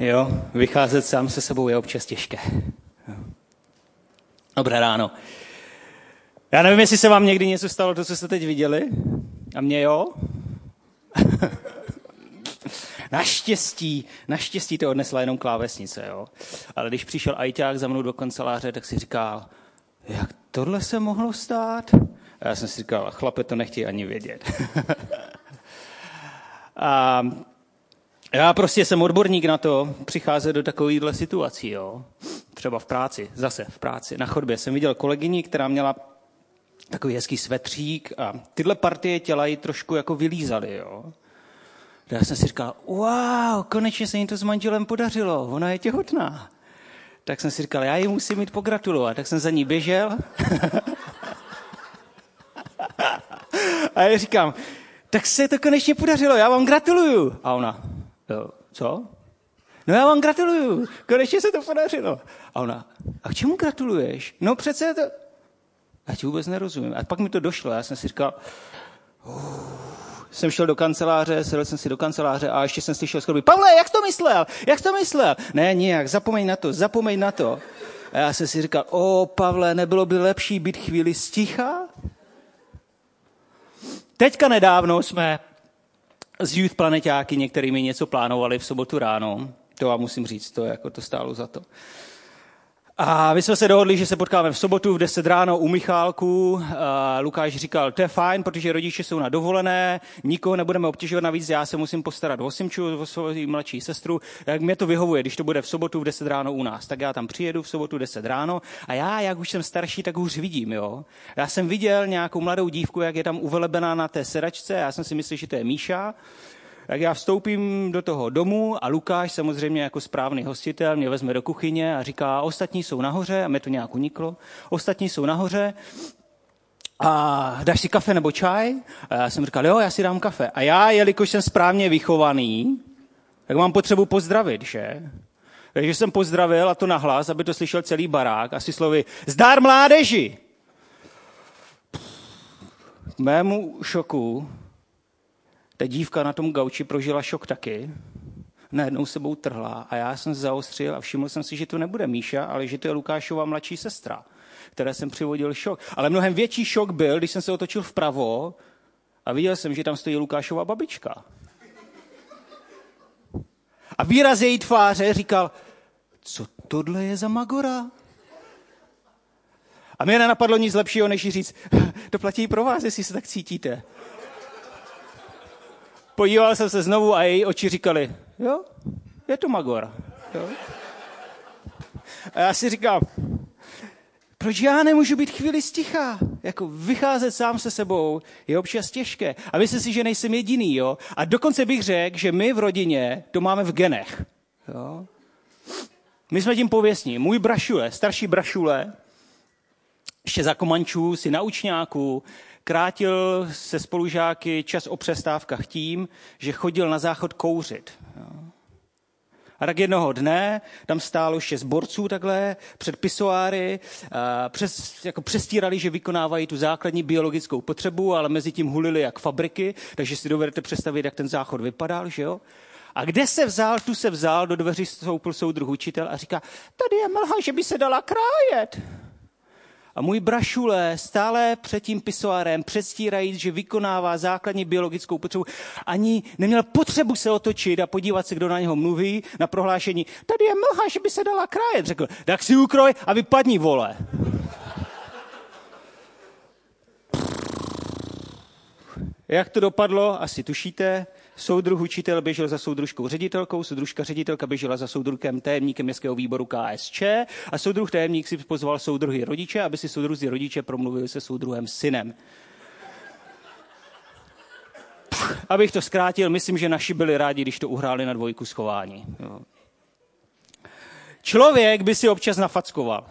Jo, vycházet sám se sebou je občas těžké. Dobré ráno. Já nevím, jestli se vám někdy něco stalo, to, co jste teď viděli. A mě jo. naštěstí, naštěstí to odnesla jenom klávesnice, jo. Ale když přišel ajťák za mnou do kanceláře, tak si říkal, jak tohle se mohlo stát? A já jsem si říkal, chlape, to nechtějí ani vědět. a já prostě jsem odborník na to přicházet do takovýchhle situací, jo. Třeba v práci, zase v práci. Na chodbě jsem viděl kolegyni, která měla takový hezký svetřík a tyhle partie těla ji trošku jako vylízaly, jo. A já jsem si říkal, wow, konečně se jim to s manželem podařilo, ona je těhotná. Tak jsem si říkal, já ji musím mít pogratulovat. Tak jsem za ní běžel. a já říkám, tak se to konečně podařilo, já vám gratuluju. A ona, co? No já vám gratuluju, konečně se to podařilo. A ona, a k čemu gratuluješ? No přece to... Já ti vůbec nerozumím. A pak mi to došlo, já jsem si říkal, uh, jsem šel do kanceláře, sedl jsem si do kanceláře a ještě jsem slyšel skoro, Pavle, jak to myslel? Jak to myslel? Ne, nijak, zapomeň na to, zapomeň na to. A já jsem si říkal, o Pavle, nebylo by lepší být chvíli sticha? Teďka nedávno jsme z Youth Planetáky některými něco plánovali v sobotu ráno. To vám musím říct, to, jako to stálo za to. A my jsme se dohodli, že se potkáme v sobotu v 10 ráno u Michálku. Lukáš říkal, to je fajn, protože rodiče jsou na dovolené, nikoho nebudeme obtěžovat navíc, já se musím postarat o Simču, o svou mladší sestru. Jak mě to vyhovuje, když to bude v sobotu v 10 ráno u nás. Tak já tam přijedu v sobotu v 10 ráno a já, jak už jsem starší, tak už vidím. Jo? Já jsem viděl nějakou mladou dívku, jak je tam uvelebená na té sedačce, já jsem si myslel, že to je Míša. Tak já vstoupím do toho domu a Lukáš samozřejmě jako správný hostitel mě vezme do kuchyně a říká, ostatní jsou nahoře, a mě to nějak uniklo, ostatní jsou nahoře, a dáš si kafe nebo čaj? A já jsem říkal, jo, já si dám kafe. A já, jelikož jsem správně vychovaný, tak mám potřebu pozdravit, že? Takže jsem pozdravil a to nahlas, aby to slyšel celý barák. Asi slovy, zdár mládeži! K mému šoku ta dívka na tom gauči prožila šok taky. Najednou sebou trhla a já jsem zaostřil a všiml jsem si, že to nebude Míša, ale že to je Lukášova mladší sestra, které jsem přivodil šok. Ale mnohem větší šok byl, když jsem se otočil vpravo a viděl jsem, že tam stojí Lukášova babička. A výraz její tváře říkal, co tohle je za magora? A mě nenapadlo nic lepšího, než říct, to platí pro vás, jestli se tak cítíte podíval jsem se znovu a její oči říkali, jo, je to Magor. Jo. A já si říkám, proč já nemůžu být chvíli sticha? Jako vycházet sám se sebou je občas těžké. A myslím si, že nejsem jediný, jo? A dokonce bych řekl, že my v rodině to máme v genech. Jo? My jsme tím pověstní. Můj brašule, starší brašule, ještě za komančů si na učňáku krátil se spolužáky čas o přestávkách tím, že chodil na záchod kouřit. A tak jednoho dne tam stálo šest borců takhle před pisoáry, přes, jako přestírali, že vykonávají tu základní biologickou potřebu, ale mezi tím hulili jak fabriky, takže si dovedete představit, jak ten záchod vypadal, že jo? A kde se vzal, tu se vzal, do dveří stoupil soudruh učitel a říká, tady je mlha, že by se dala krájet. A můj brašule stále před tím pisoárem, předstírajíc, že vykonává základní biologickou potřebu, ani neměl potřebu se otočit a podívat se, kdo na něho mluví, na prohlášení, tady je mlha, že by se dala krájet. Řekl, tak si ukroj a vypadni, vole. Jak to dopadlo, asi tušíte. Soudruh učitel běžel za soudružkou ředitelkou, soudružka ředitelka běžela za soudruhem tajemníkem městského výboru KSČ a soudruh tajemník si pozval soudruhy rodiče, aby si soudruzi rodiče promluvili se soudruhem synem. Abych to zkrátil, myslím, že naši byli rádi, když to uhráli na dvojku schování. Jo. Člověk by si občas nafackoval.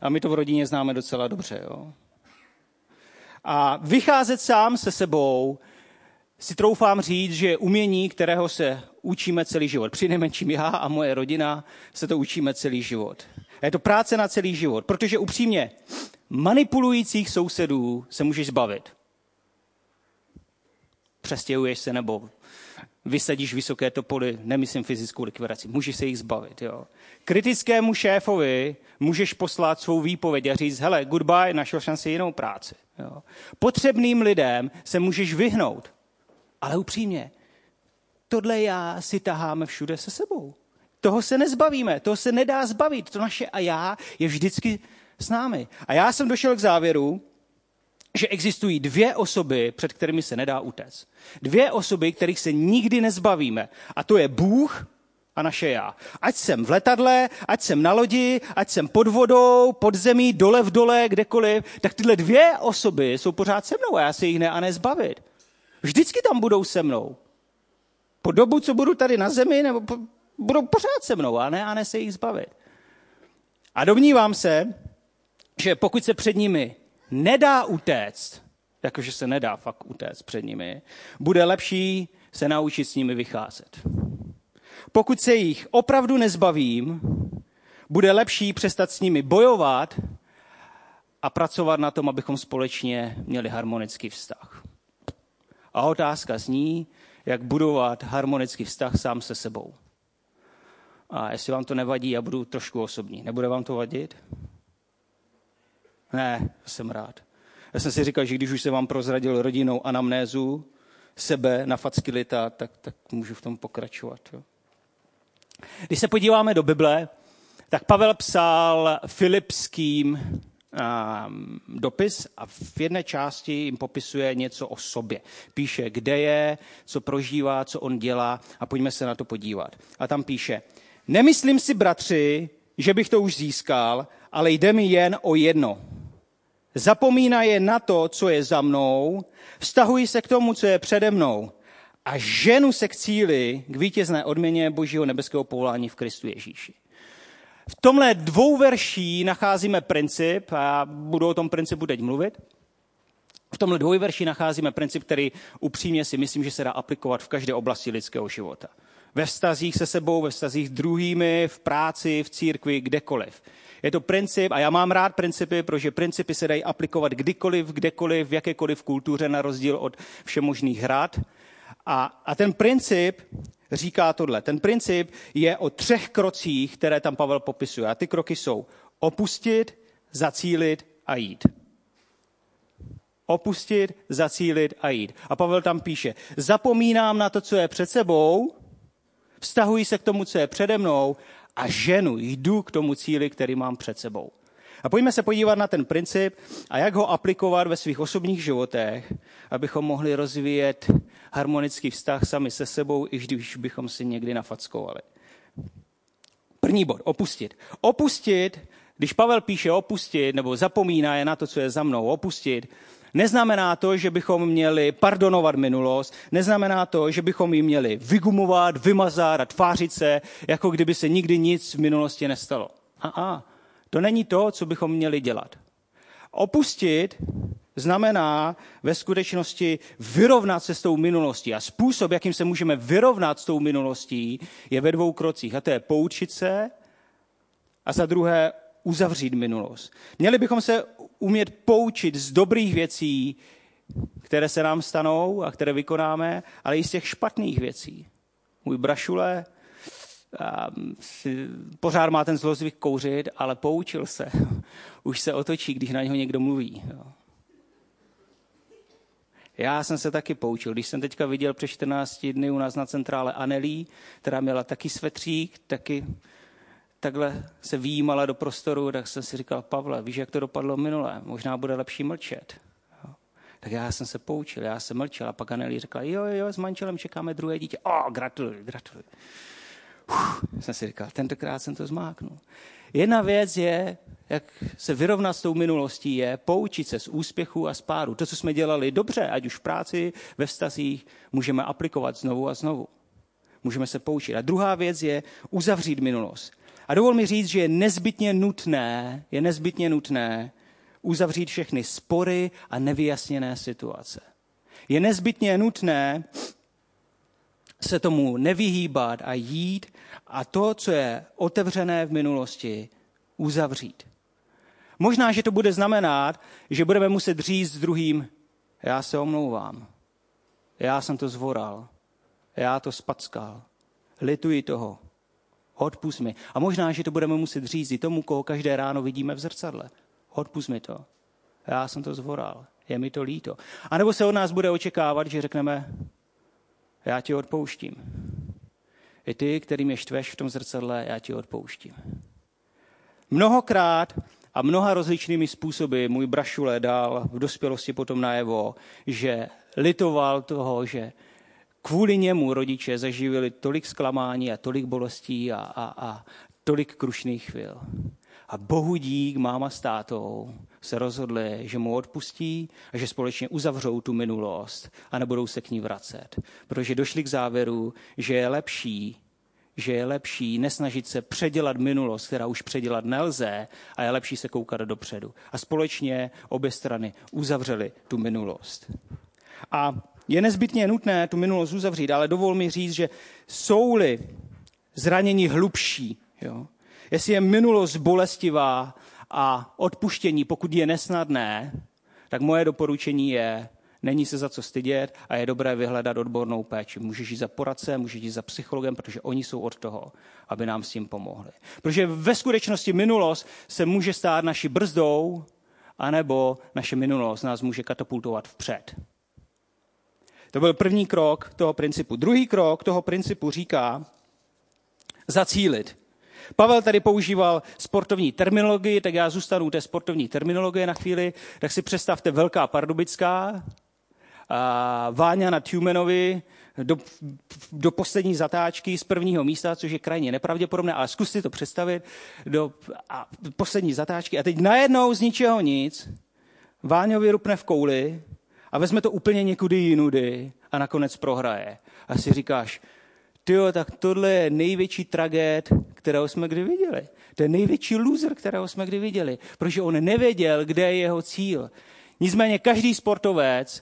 A my to v rodině známe docela dobře. Jo. A vycházet sám se sebou si troufám říct, že umění, kterého se učíme celý život. Při nejmenším já a moje rodina se to učíme celý život. A je to práce na celý život, protože upřímně manipulujících sousedů se můžeš zbavit. Přestěhuješ se nebo vysadíš vysoké topoly, nemyslím fyzickou likvidaci, můžeš se jich zbavit. Jo. Kritickému šéfovi můžeš poslat svou výpověď a říct, hele, goodbye, našel jsem si jinou práci. Jo. Potřebným lidem se můžeš vyhnout. Ale upřímně, tohle já si taháme všude se sebou. Toho se nezbavíme, toho se nedá zbavit. To naše a já je vždycky s námi. A já jsem došel k závěru, že existují dvě osoby, před kterými se nedá utéct. Dvě osoby, kterých se nikdy nezbavíme. A to je Bůh a naše já. Ať jsem v letadle, ať jsem na lodi, ať jsem pod vodou, pod zemí, dole v dole, kdekoliv, tak tyhle dvě osoby jsou pořád se mnou a já se jich ne a nezbavit. Vždycky tam budou se mnou. Po dobu, co budu tady na zemi, nebo po, budou pořád se mnou a ne, a ne se jich zbavit. A domnívám se, že pokud se před nimi nedá utéct, jakože se nedá fakt utéct před nimi, bude lepší se naučit s nimi vycházet. Pokud se jich opravdu nezbavím, bude lepší přestat s nimi bojovat a pracovat na tom, abychom společně měli harmonický vztah. A otázka zní, jak budovat harmonický vztah sám se sebou. A jestli vám to nevadí, já budu trošku osobní. Nebude vám to vadit? Ne, jsem rád. Já jsem si říkal, že když už se vám prozradil rodinou anamnézu, sebe na fackilita, tak, tak můžu v tom pokračovat. Jo. Když se podíváme do Bible, tak Pavel psal filipským dopis a v jedné části jim popisuje něco o sobě. Píše, kde je, co prožívá, co on dělá a pojďme se na to podívat. A tam píše, nemyslím si, bratři, že bych to už získal, ale jde mi jen o jedno – Zapomínaje na to, co je za mnou, vztahují se k tomu, co je přede mnou a ženu se k cíli, k vítězné odměně Božího nebeského povolání v Kristu Ježíši. V tomhle dvou verší nacházíme princip, a já budu o tom principu teď mluvit, v tomhle dvou verší nacházíme princip, který upřímně si myslím, že se dá aplikovat v každé oblasti lidského života. Ve vztazích se sebou, ve vztazích s druhými, v práci, v církvi, kdekoliv. Je to princip, a já mám rád principy, protože principy se dají aplikovat kdykoliv, kdekoliv, v jakékoliv kultuře, na rozdíl od všemožných hrad. A, a ten princip říká tohle. Ten princip je o třech krocích, které tam Pavel popisuje. A ty kroky jsou opustit, zacílit a jít. Opustit, zacílit a jít. A Pavel tam píše, zapomínám na to, co je před sebou, vztahuji se k tomu, co je přede mnou a ženu, jdu k tomu cíli, který mám před sebou. A pojďme se podívat na ten princip a jak ho aplikovat ve svých osobních životech, abychom mohli rozvíjet harmonický vztah sami se sebou, i když bychom si někdy nafackovali. První bod, opustit. Opustit, když Pavel píše opustit, nebo zapomíná je na to, co je za mnou, opustit, Neznamená to, že bychom měli pardonovat minulost, neznamená to, že bychom ji měli vygumovat, vymazat a tvářit se, jako kdyby se nikdy nic v minulosti nestalo. A, a to není to, co bychom měli dělat. Opustit znamená ve skutečnosti vyrovnat se s tou minulostí. A způsob, jakým se můžeme vyrovnat s tou minulostí, je ve dvou krocích. A to je poučit se a za druhé uzavřít minulost. Měli bychom se umět poučit z dobrých věcí, které se nám stanou a které vykonáme, ale i z těch špatných věcí. Můj brašule si, pořád má ten zlozvyk kouřit, ale poučil se. Už se otočí, když na něho někdo mluví. Já jsem se taky poučil. Když jsem teďka viděl před 14 dny u nás na centrále Anelí, která měla taky svetřík, taky takhle se výjímala do prostoru, tak jsem si říkal, Pavle, víš, jak to dopadlo minule? Možná bude lepší mlčet. Tak já jsem se poučil, já jsem mlčel a pak Anelí řekla, jo, jo, s manželem čekáme druhé dítě. O, gratuluji, gratuluji. Uf, jsem si říkal, tentokrát jsem to zmáknul. Jedna věc je, jak se vyrovnat s tou minulostí, je poučit se z úspěchu a z páru. To, co jsme dělali dobře, ať už v práci, ve vztazích, můžeme aplikovat znovu a znovu. Můžeme se poučit. A druhá věc je uzavřít minulost. A dovol mi říct, že je nezbytně nutné, je nezbytně nutné uzavřít všechny spory a nevyjasněné situace. Je nezbytně nutné se tomu nevyhýbat a jít a to, co je otevřené v minulosti, uzavřít. Možná, že to bude znamenat, že budeme muset říct s druhým, já se omlouvám, já jsem to zvoral, Já to spackal. Lituji toho. Odpust mi. A možná, že to budeme muset říct i tomu, koho každé ráno vidíme v zrcadle. Odpust mi to. Já jsem to zvoral. Je mi to líto. A nebo se od nás bude očekávat, že řekneme, já ti odpouštím. I ty, kterým je štveš v tom zrcadle, já ti odpouštím. Mnohokrát a mnoha rozličnými způsoby můj brašule dal v dospělosti potom najevo, že litoval toho, že kvůli němu rodiče zaživili tolik zklamání a tolik bolestí a, a, a tolik krušných chvil. A bohu dík, máma s tátou se rozhodli, že mu odpustí a že společně uzavřou tu minulost a nebudou se k ní vracet. Protože došli k závěru, že je lepší, že je lepší nesnažit se předělat minulost, která už předělat nelze, a je lepší se koukat dopředu. A společně obě strany uzavřeli tu minulost. A je nezbytně nutné tu minulost uzavřít, ale dovol mi říct, že jsou-li zranění hlubší, jo, jestli je minulost bolestivá a odpuštění, pokud je nesnadné, tak moje doporučení je, není se za co stydět a je dobré vyhledat odbornou péči. Můžeš jít za poradce, můžeš jít za psychologem, protože oni jsou od toho, aby nám s tím pomohli. Protože ve skutečnosti minulost se může stát naší brzdou, anebo naše minulost nás může katapultovat vpřed. To byl první krok toho principu. Druhý krok toho principu říká zacílit. Pavel tady používal sportovní terminologii, tak já zůstanu u té sportovní terminologie na chvíli. Tak si představte Velká Pardubická, a Váňa na Tumenovi do, do poslední zatáčky z prvního místa, což je krajně nepravděpodobné, ale zkus si to představit, do a poslední zatáčky. A teď najednou z ničeho nic Váňovi rupne v kouli a vezme to úplně někudy jinudy a nakonec prohraje. A si říkáš, tyjo, tak tohle je největší tragéd, kterého jsme kdy viděli. To je největší loser, kterého jsme kdy viděli, protože on nevěděl, kde je jeho cíl. Nicméně každý sportovec,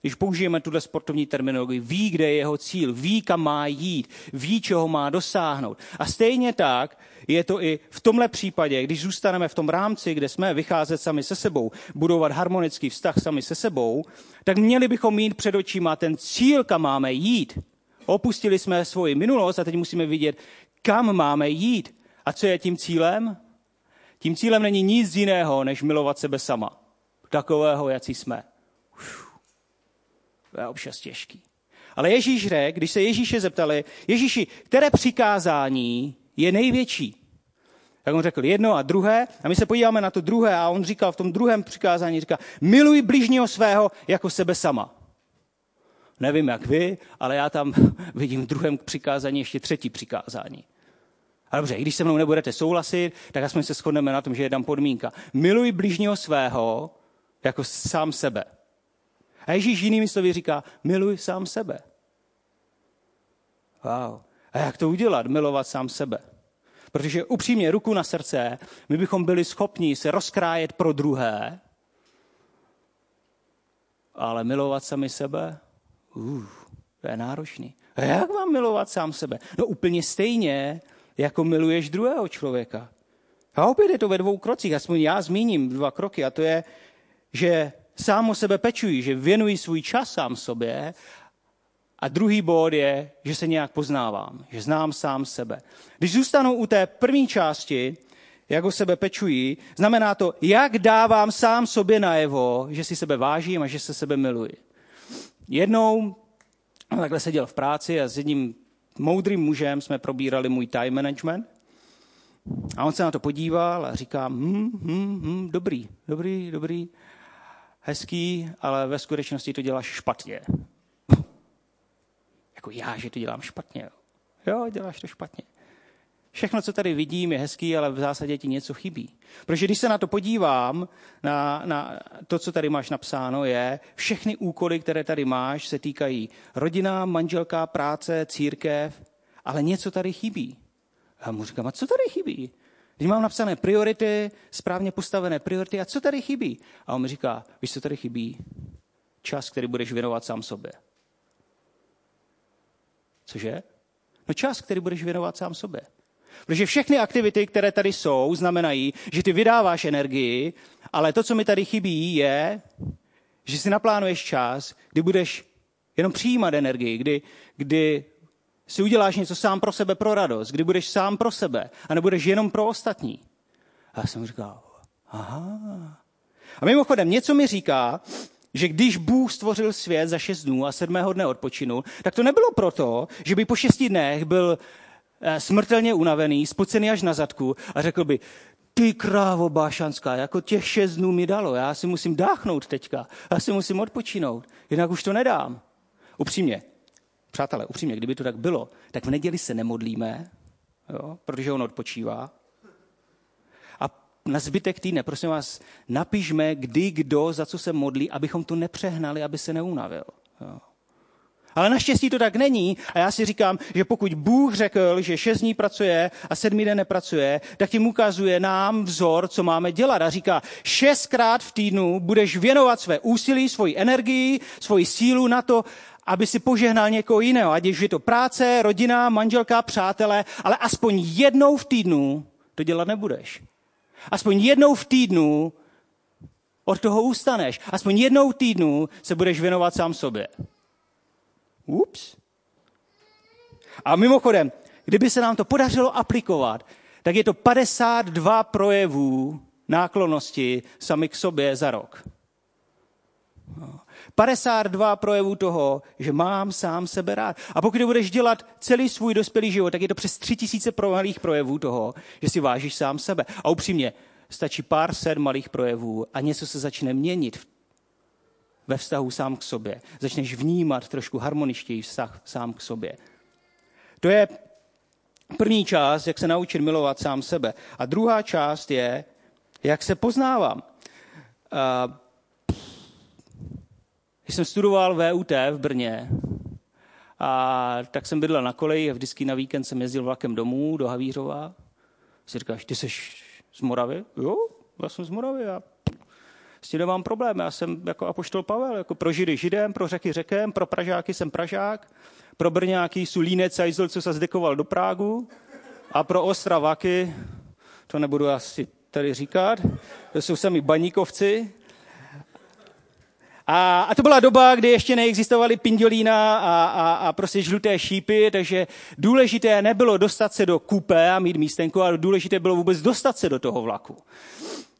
když použijeme tuhle sportovní terminologii, ví, kde je jeho cíl, ví, kam má jít, ví, čeho má dosáhnout. A stejně tak je to i v tomhle případě, když zůstaneme v tom rámci, kde jsme vycházet sami se sebou, budovat harmonický vztah sami se sebou, tak měli bychom mít před očima ten cíl, kam máme jít. Opustili jsme svoji minulost a teď musíme vidět, kam máme jít. A co je tím cílem? Tím cílem není nic jiného, než milovat sebe sama. Takového, jaký jsme. Uf, to je občas těžký. Ale Ježíš řekl, když se Ježíše zeptali, Ježíši, které přikázání je největší? Tak on řekl jedno a druhé a my se podíváme na to druhé a on říkal v tom druhém přikázání, říká, miluj bližního svého jako sebe sama. Nevím jak vy, ale já tam vidím v druhém přikázání ještě třetí přikázání. A dobře, i když se mnou nebudete souhlasit, tak aspoň se shodneme na tom, že je tam podmínka. Miluj bližního svého jako sám sebe. A Ježíš jinými slovy říká, miluj sám sebe. Wow. A jak to udělat? Milovat sám sebe. Protože upřímně, ruku na srdce, my bychom byli schopni se rozkrájet pro druhé, ale milovat sami sebe? Uh, to je náročný. A jak mám milovat sám sebe? No úplně stejně, jako miluješ druhého člověka. A opět je to ve dvou krocích, aspoň já zmíním dva kroky, a to je, že sám o sebe pečuji, že věnuji svůj čas sám sobě a druhý bod je, že se nějak poznávám, že znám sám sebe. Když zůstanu u té první části, jak o sebe pečuji, znamená to, jak dávám sám sobě najevo, že si sebe vážím a že se sebe miluji. Jednou takhle seděl v práci a s jedním moudrým mužem jsme probírali můj time management. A on se na to podíval a říká, hm, hm, hm, dobrý, dobrý, dobrý, hezký, ale ve skutečnosti to děláš špatně. jako já, že to dělám špatně. Jo, děláš to špatně. Všechno, co tady vidím, je hezký, ale v zásadě ti něco chybí. Protože když se na to podívám, na, na to, co tady máš napsáno, je, všechny úkoly, které tady máš, se týkají rodina, manželka, práce, církev, ale něco tady chybí. A mu říkám, a co tady chybí? Když mám napsané priority, správně postavené priority, a co tady chybí? A on mi říká, víš, co tady chybí? Čas, který budeš věnovat sám sobě. Cože? No čas, který budeš věnovat sám sobě. Protože všechny aktivity, které tady jsou, znamenají, že ty vydáváš energii, ale to, co mi tady chybí, je, že si naplánuješ čas, kdy budeš Jenom přijímat energii, kdy, kdy si uděláš něco sám pro sebe pro radost, kdy budeš sám pro sebe a nebudeš jenom pro ostatní. A já jsem říkal, aha. A mimochodem, něco mi říká, že když Bůh stvořil svět za šest dnů a sedmého dne odpočinul, tak to nebylo proto, že by po šesti dnech byl smrtelně unavený, spocený až na zadku a řekl by, ty krávo bášanská, jako těch šest dnů mi dalo, já si musím dáchnout teďka, já si musím odpočinout, jinak už to nedám. Upřímně, přátelé, upřímně, kdyby to tak bylo, tak v neděli se nemodlíme, jo, protože on odpočívá. A na zbytek týdne, prosím vás, napišme, kdy, kdo, za co se modlí, abychom to nepřehnali, aby se neunavil. Jo. Ale naštěstí to tak není a já si říkám, že pokud Bůh řekl, že šest dní pracuje a sedmý den nepracuje, tak tím ukazuje nám vzor, co máme dělat. A říká, šestkrát v týdnu budeš věnovat své úsilí, svoji energii, svoji sílu na to, aby si požehnal někoho jiného, ať je to práce, rodina, manželka, přátelé, ale aspoň jednou v týdnu to dělat nebudeš. Aspoň jednou v týdnu od toho ustaneš. Aspoň jednou v týdnu se budeš věnovat sám sobě. Ups. A mimochodem, kdyby se nám to podařilo aplikovat, tak je to 52 projevů náklonosti sami k sobě za rok. 52 projevů toho, že mám sám sebe rád. A pokud budeš dělat celý svůj dospělý život, tak je to přes 3000 malých projevů toho, že si vážíš sám sebe. A upřímně, stačí pár set malých projevů a něco se začne měnit v ve vztahu sám k sobě. Začneš vnímat trošku harmoničtěji vztah sám k sobě. To je první část, jak se naučit milovat sám sebe. A druhá část je, jak se poznávám. Když jsem studoval VUT v Brně, a tak jsem bydlel na koleji a vždycky na víkend jsem jezdil vlakem domů do Havířova. Si říkáš, ty jsi z Moravy? Jo, já jsem z Moravy. A s tím nemám problém. Já jsem jako apoštol Pavel, jako pro Židy Židem, pro řeky řekem, pro Pražáky jsem Pražák, pro Brňáky jsou Línec a Izl, co se zdekoval do Prágu a pro Ostravaky, to nebudu asi tady říkat, to jsou sami baníkovci, a, a to byla doba, kdy ještě neexistovaly pindolína a, a, a prostě žluté šípy, takže důležité nebylo dostat se do kupé a mít místenku, ale důležité bylo vůbec dostat se do toho vlaku.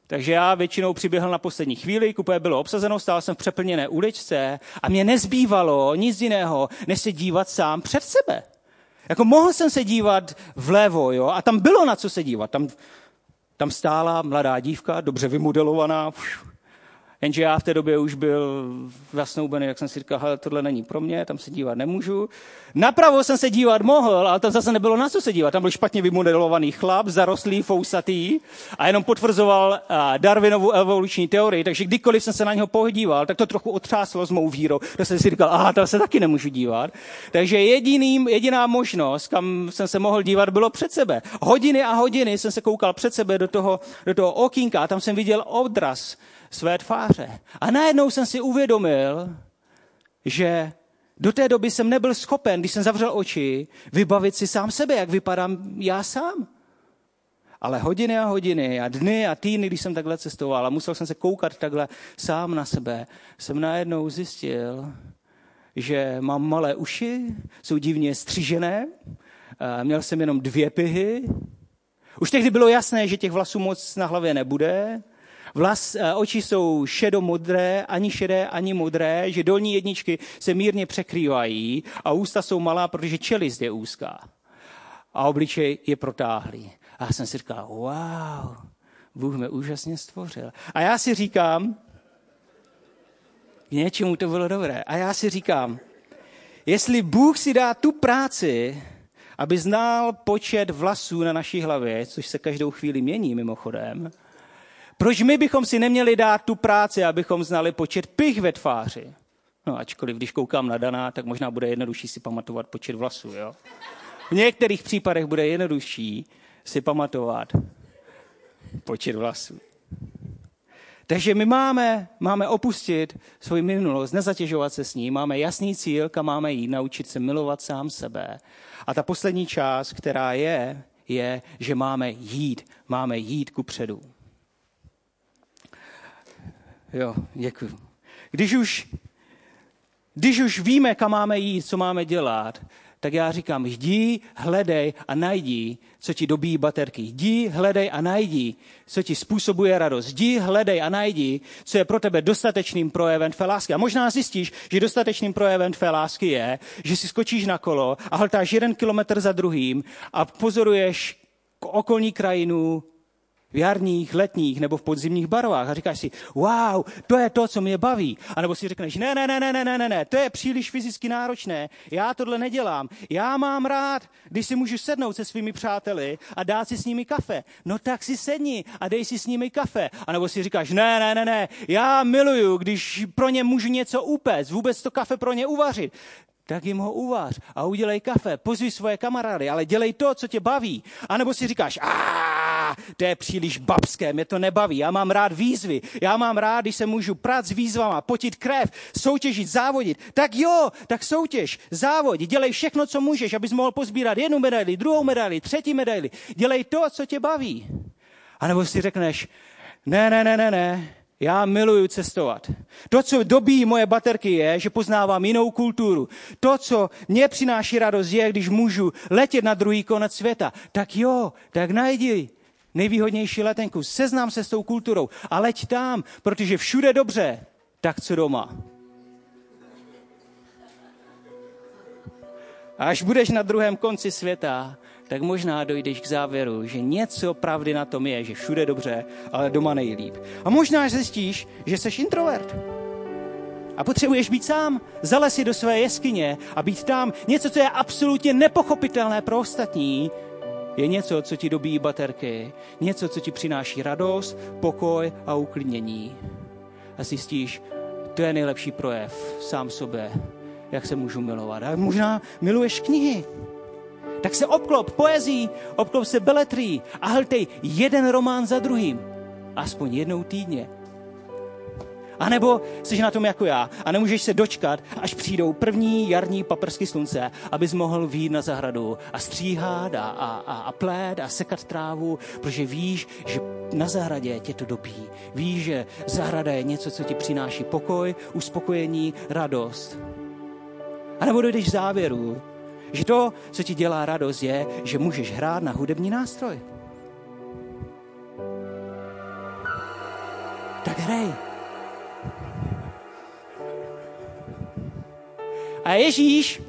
Takže já většinou přiběhl na poslední chvíli, kupé bylo obsazeno, stál jsem v přeplněné uličce a mě nezbývalo nic jiného, než se dívat sám před sebe. Jako mohl jsem se dívat vlevo, jo, a tam bylo na co se dívat. Tam, tam stála mladá dívka, dobře vymodelovaná, Jenže já v té době už byl jasnoubený, jak jsem si říkal, hele, tohle není pro mě, tam se dívat nemůžu. Napravo jsem se dívat mohl, ale tam zase nebylo na co se dívat. Tam byl špatně vymodelovaný chlap, zarostlý, fousatý a jenom potvrzoval Darwinovu evoluční teorii, takže kdykoliv jsem se na něho podíval, tak to trochu otřáslo s mou vírou. Tak jsem si říkal, aha, tam se taky nemůžu dívat. Takže jediným, jediná možnost, kam jsem se mohl dívat, bylo před sebe. Hodiny a hodiny jsem se koukal před sebe do toho, do toho okýnka a tam jsem viděl odraz své tváře. A najednou jsem si uvědomil, že do té doby jsem nebyl schopen, když jsem zavřel oči, vybavit si sám sebe, jak vypadám já sám. Ale hodiny a hodiny a dny a týdny, když jsem takhle cestoval a musel jsem se koukat takhle sám na sebe, jsem najednou zjistil, že mám malé uši, jsou divně střížené, měl jsem jenom dvě pihy. Už tehdy bylo jasné, že těch vlasů moc na hlavě nebude, Vlas, eh, oči jsou šedomodré, ani šedé, ani modré, že dolní jedničky se mírně překrývají a ústa jsou malá, protože čelist je úzká. A obličej je protáhlý. A já jsem si říkal, wow, Bůh mě úžasně stvořil. A já si říkám, k něčemu to bylo dobré. A já si říkám, jestli Bůh si dá tu práci, aby znal počet vlasů na naší hlavě, což se každou chvíli mění mimochodem, proč my bychom si neměli dát tu práci, abychom znali počet pich ve tváři? No ačkoliv, když koukám na Daná, tak možná bude jednodušší si pamatovat počet vlasů, jo? V některých případech bude jednodušší si pamatovat počet vlasů. Takže my máme, máme opustit svou minulost, nezatěžovat se s ní, máme jasný cíl, kam máme jít, naučit se milovat sám sebe. A ta poslední část, která je, je, že máme jít, máme jít ku předu. Jo, děkuji. Když už když už víme, kam máme jít, co máme dělat, tak já říkám, jdi, hledej a najdi, co ti dobíjí baterky. Jdi, hledej a najdi, co ti způsobuje radost. Jdi, hledej a najdi, co je pro tebe dostatečným projevem tvé lásky. A možná zjistíš, že dostatečným projevem tvé lásky je, že si skočíš na kolo a hltáš jeden kilometr za druhým a pozoruješ okolní krajinu, v jarních, letních nebo v podzimních barvách a říkáš si, wow, to je to, co mě baví. A nebo si řekneš, ne, ne, ne, ne, ne, ne, ne, to je příliš fyzicky náročné, já tohle nedělám. Já mám rád, když si můžu sednout se svými přáteli a dát si s nimi kafe. No tak si sedni a dej si s nimi kafe. A nebo si říkáš, ne, ne, ne, ne, já miluju, když pro ně můžu něco upéct, vůbec to kafe pro ně uvařit tak jim ho uvař a udělej kafe, pozvi svoje kamarády, ale dělej to, co tě baví. A nebo si říkáš, a to je příliš babské, mě to nebaví, já mám rád výzvy, já mám rád, když se můžu prát s výzvama, potit krev, soutěžit, závodit. Tak jo, tak soutěž, závod, dělej všechno, co můžeš, abys mohl pozbírat jednu medaili, druhou medaili, třetí medaili. Dělej to, co tě baví. A nebo si řekneš, ne, ne, ne, ne, ne, já miluju cestovat. To, co dobí moje baterky, je, že poznávám jinou kulturu. To, co mě přináší radost, je, když můžu letět na druhý konec světa. Tak jo, tak najdi nejvýhodnější letenku, seznám se s tou kulturou a leď tam, protože všude dobře, tak co doma. A až budeš na druhém konci světa, tak možná dojdeš k závěru, že něco pravdy na tom je, že všude dobře, ale doma nejlíp. A možná zjistíš, že jsi introvert. A potřebuješ být sám, zalez si do své jeskyně a být tam. Něco, co je absolutně nepochopitelné pro ostatní, je něco, co ti dobíjí baterky, něco, co ti přináší radost, pokoj a uklidnění. A zjistíš, to je nejlepší projev sám sobě, jak se můžu milovat. A možná miluješ knihy, tak se obklop poezí, obklop se beletrí a hltej jeden román za druhým. Aspoň jednou týdně. A nebo jsi na tom jako já a nemůžeš se dočkat, až přijdou první jarní paprsky slunce, abys mohl výjít na zahradu a stříhat a, a, a, a plét a sekat trávu, protože víš, že na zahradě tě to dobí. Víš, že zahrada je něco, co ti přináší pokoj, uspokojení, radost. A nebo dojdeš k závěru, že to, co ti dělá radost, je, že můžeš hrát na hudební nástroj. Tak hrej. A Ježíš,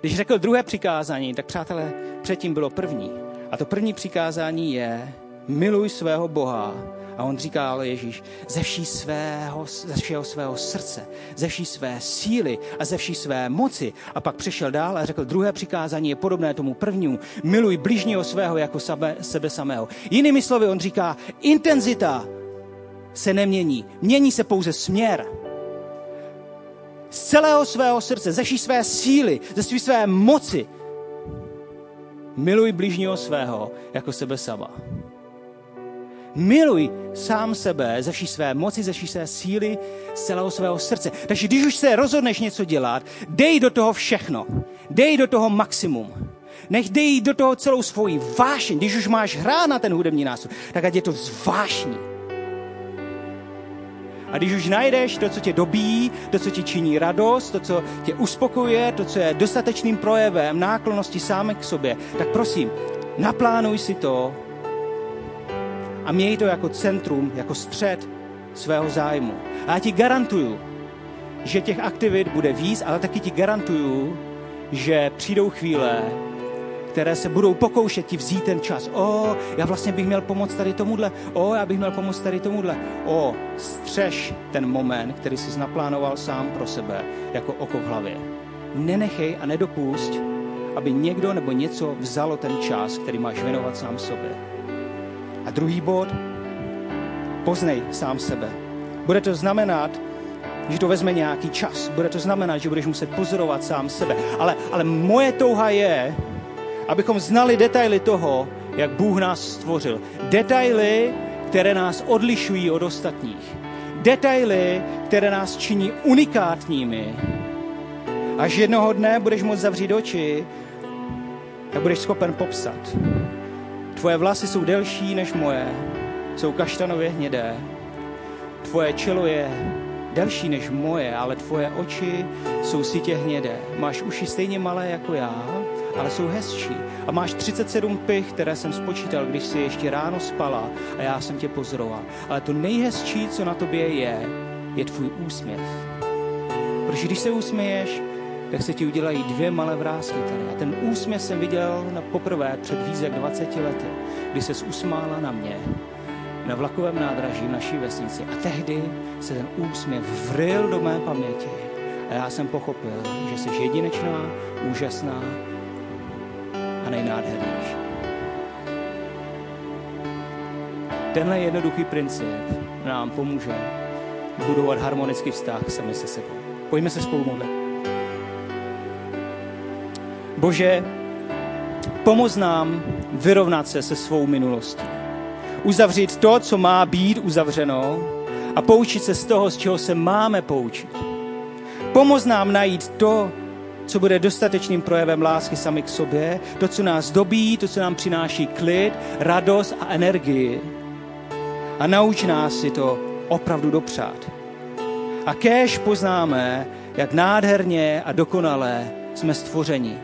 když řekl druhé přikázání, tak přátelé, předtím bylo první. A to první přikázání je miluj svého Boha a on říká, ale Ježíš, ze, vší svého, ze všeho svého srdce, ze vší své síly a ze vší své moci. A pak přešel dál a řekl, druhé přikázání je podobné tomu prvnímu. Miluj bližního svého jako sebe, sebe samého. Jinými slovy, on říká, intenzita se nemění. Mění se pouze směr. Z celého svého srdce, ze vší své síly, ze své své moci. Miluj bližního svého jako sebe sama. Miluj sám sebe ze vší své moci, ze vší své síly, z celého svého srdce. Takže když už se rozhodneš něco dělat, dej do toho všechno. Dej do toho maximum. Nech dej do toho celou svoji vášeň. Když už máš hrát na ten hudební nástroj, tak ať je to zvášní. A když už najdeš to, co tě dobíjí, to, co ti činí radost, to, co tě uspokojuje, to, co je dostatečným projevem náklonosti sám k sobě, tak prosím, naplánuj si to a měj to jako centrum, jako střed svého zájmu. A já ti garantuju, že těch aktivit bude víc, ale taky ti garantuju, že přijdou chvíle, které se budou pokoušet ti vzít ten čas. O, já vlastně bych měl pomoct tady tomuhle. O, já bych měl pomoct tady tomuhle. O, střeš ten moment, který jsi naplánoval sám pro sebe, jako oko v hlavě. Nenechej a nedopust, aby někdo nebo něco vzalo ten čas, který máš věnovat sám sobě. A druhý bod, poznej sám sebe. Bude to znamenat, že to vezme nějaký čas. Bude to znamenat, že budeš muset pozorovat sám sebe. Ale, ale moje touha je, abychom znali detaily toho, jak Bůh nás stvořil. Detaily, které nás odlišují od ostatních. Detaily, které nás činí unikátními. Až jednoho dne budeš moct zavřít oči a budeš schopen popsat, Tvoje vlasy jsou delší než moje, jsou kaštanově hnědé. Tvoje čelo je delší než moje, ale tvoje oči jsou sitě hnědé. Máš uši stejně malé jako já, ale jsou hezčí. A máš 37 pich, které jsem spočítal, když jsi ještě ráno spala a já jsem tě pozoroval. Ale to nejhezčí, co na tobě je, je tvůj úsměv. Protože když se usměješ, tak se ti udělají dvě malé vrázky tady. A ten úsměv jsem viděl na poprvé před víc jak 20 lety, kdy se usmála na mě na vlakovém nádraží v naší vesnici. A tehdy se ten úsměv vryl do mé paměti. A já jsem pochopil, že jsi jedinečná, úžasná a nejnádhernější. Tenhle jednoduchý princip nám pomůže budovat harmonický vztah sami se sebou. Pojďme se spolu modlit. Bože, pomoz nám vyrovnat se se svou minulostí. Uzavřít to, co má být uzavřeno a poučit se z toho, z čeho se máme poučit. Pomoz nám najít to, co bude dostatečným projevem lásky sami k sobě, to, co nás dobí, to, co nám přináší klid, radost a energii. A nauč nás si to opravdu dopřát. A kéž poznáme, jak nádherně a dokonale jsme stvořeni,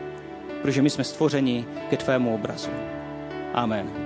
protože my jsme stvořeni ke tvému obrazu. Amen.